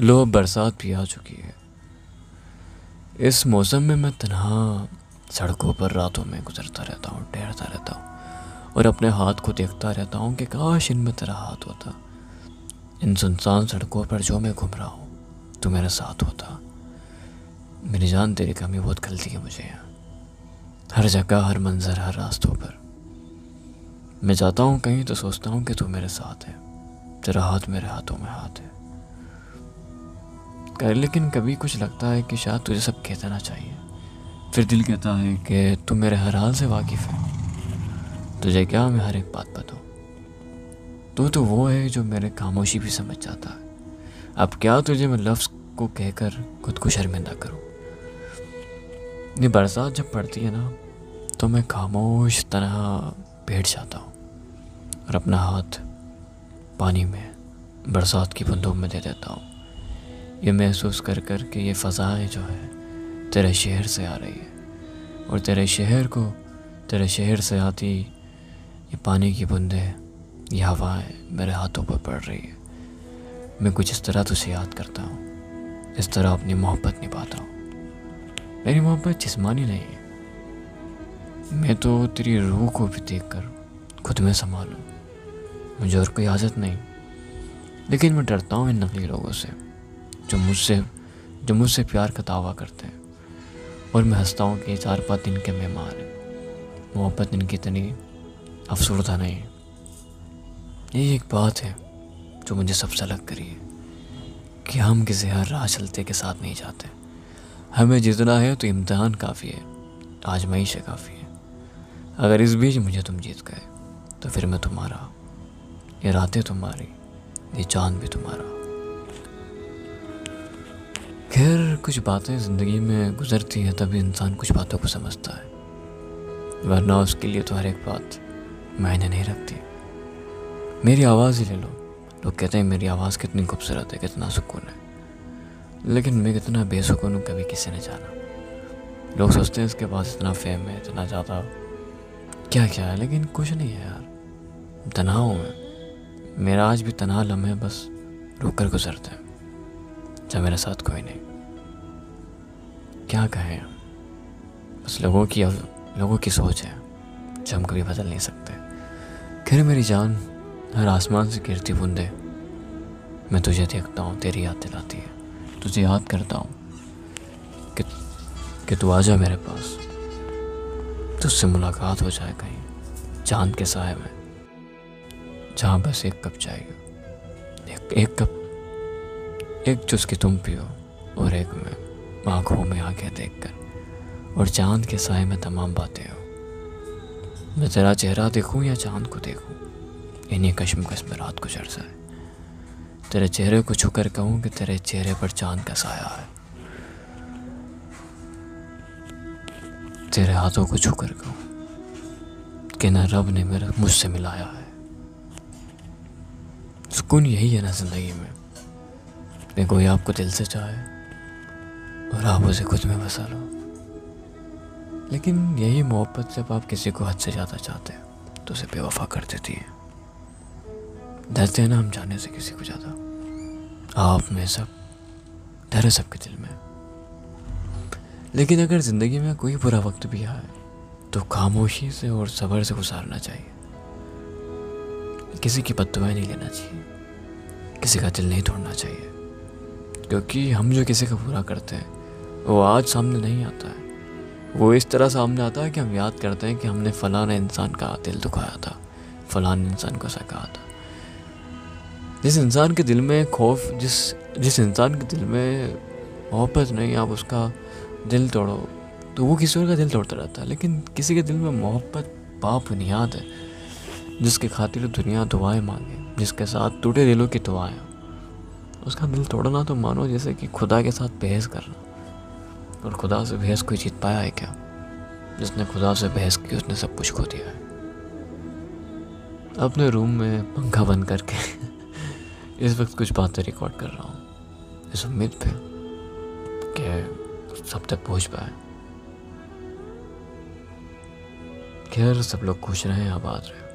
लो बरसात भी आ चुकी है। इस मौसम में मैं तनहा, सड़कों पर रातों में गुजरता रहता हूँ ठहरता रहता हूँ और अपने हाथ को देखता रहता हूँ कि काश इनमें तेरा हाथ होता। इन सुनसान सड़कों पर जो मैं घूम रहा हूँ तो मेरे साथ होता। मेरी जान तेरी कमी बहुत गलती है मुझे। यहाँ हर जगह, हर मंज़र, हर रास्तों पर। मैं जाता हूँ कहीं तो सोचता हूँ कि तू मेरे साथ है। तेरा हाथ मेरे हाथों में हाथ है। कर, लेकिन कभी कुछ लगता है कि शायद तुझे सब कह देना चाहिए। फिर दिल कहता है कि तू मेरे हर हाल से वाकिफ़ है। तुझे क्या मैं हर एक बात बताऊँ? तू तो वो है जो मेरे खामोशी भी समझ जाता है। अब क्या तुझे मैं लफ्ज़ को कहकर खुद को शर्मिंदा करूँ? ये बरसात जब पड़ती है ना तो मैं खामोश तरह बैठ जाता हूँ और अपना हाथ पानी में बरसात की बूंदों में दे देता हूँ। ये महसूस कर कर के ये फ़ज़ाएँ जो है, तेरे शहर से आ रही है। और तेरे शहर को, तेरे शहर से आती ये पानी की बूंदें, ये हवाएँ मेरे हाथों पर पड़ रही है। मैं कुछ इस तरह तुझे याद करता हूँ, इस तरह अपनी मोहब्बत निभाता हूँ। मेरी मोहब्बत जिसमानी नहीं है। मैं तो तेरी रूह को भी देख कर खुद में संभालूँ। मुझे और कोई आदत नहीं। लेकिन मैं डरता हूँ इन नकली लोगों से। जो मुझसे जो मुझसे प्यार का दावा करते हैं। और मैं हंसता हूँ कि चार पाँच दिन के मेहमान हैं। मोहब्बत इनकी इतनी अफसरदा नहीं है। ये एक बात है जो मुझे सबसे अलग करी है, कि हम किसी हर राह चलते के साथ नहीं जाते। हमें जितना है तो इम्तहान काफ़ी है आजमाई से काफ़ी है। अगर इस बीच मुझे तुम जीत गए तो फिर मैं तुम्हारा, ये रातें तुम्हारी, ये चाँद भी तुम्हारा। खैर, कुछ बातें ज़िंदगी में गुजरती हैं, तभी इंसान कुछ बातों को समझता है। वरना उसके लिए तो हर एक बात मायने नहीं रखती। मेरी आवाज़ ही ले लो। लोग कहते हैं मेरी आवाज़ कितनी खूबसूरत है, कितना सुकून है। लेकिन मैं कितना बेसुकून हूँ, कभी किसी ने जाना। लोग सोचते हैं इसके पास इतना फेम है, इतना ज़्यादा क्या क्या है, लेकिन कुछ नहीं है यार। तनाव हूँ मेरा आज भी तनाव लम्हे बस रुक कर गुजरते हैं। जब मेरे साथ कोई नहीं। क्या कहें? बस लोगों की अव, लोगों की सोच है जो हम कभी बदल नहीं सकते। खैर मेरी जान हर आसमान से गिरती बूंदे मैं तुझे देखता हूँ तेरी याद दिलाती है। तुझे याद करता हूँ कि कि तू आ जा मेरे पास। तुझसे मुलाकात हो जाए कहीं चाँद के साय में जहाँ बस एक कप चाहिए एक एक कप एक चुस्की तुम पियो और एक मैं आँखों में आँखें देखकर और चाँद के साय में तमाम बातें हो। मैं तेरा चेहरा देखूँ या चाँद को देखूँ? इन्हीं कश्म कश्म रात गुजर जाए। तेरे चेहरे को छुकर कहूँ कि तेरे चेहरे पर चाँद का साया है। तेरे हाथों को छुकर कहूँ कि न रब ने मेरा मुझसे मिलाया है। सुकून यही है ना ज़िंदगी में कोई आपको दिल से चाहे और आप उसे खुद में बसा लो। लेकिन यही मोहब्बत जब आप किसी को हद से ज़्यादा चाहते हैं तो उसे बेवफा कर देती है। डरते हैं ना हम जाने से किसी को ज़्यादा। आप में सब, डर है सबके दिल में। लेकिन अगर ज़िंदगी में कोई बुरा वक्त भी आए तो खामोशी से और सब्र से गुजारना चाहिए। किसी की बदुआएँ नहीं लेना चाहिए। किसी का दिल नहीं तोड़ना चाहिए। क्योंकि हम जो किसी का बुरा करते हैं वो आज सामने नहीं आता है। वो इस तरह सामने आता है कि हम याद करते हैं कि हमने फलाना इंसान का दिल दुखाया था। फलान इंसान को सका था। जिस इंसान के दिल में खौफ, जिस जिस इंसान के दिल में मोहब्बत नहीं, आप उसका दिल तोड़ो तो वो किसी और का दिल तोड़ता रहता है। लेकिन किसी के दिल में मोहब्बत बुनियाद है, जिसके खातिर दुनिया दुआएँ मांगे, जिसके साथ टूटे दिलों की दुआएँ। उसका दिल तोड़ना तो मानो जैसे कि खुदा के साथ बहस करना। और खुदा से बहस कोई जीत पाया है क्या? जिसने खुदा से बहस की, उसने सब कुछ खो दिया है। अपने रूम में पंखा बंद करके इस वक्त कुछ बातें रिकॉर्ड कर रहा हूँ। इस उम्मीद पे कि सब तक पहुँच पाए। खैर, सब लोग खुश रहें, आबाद रहे।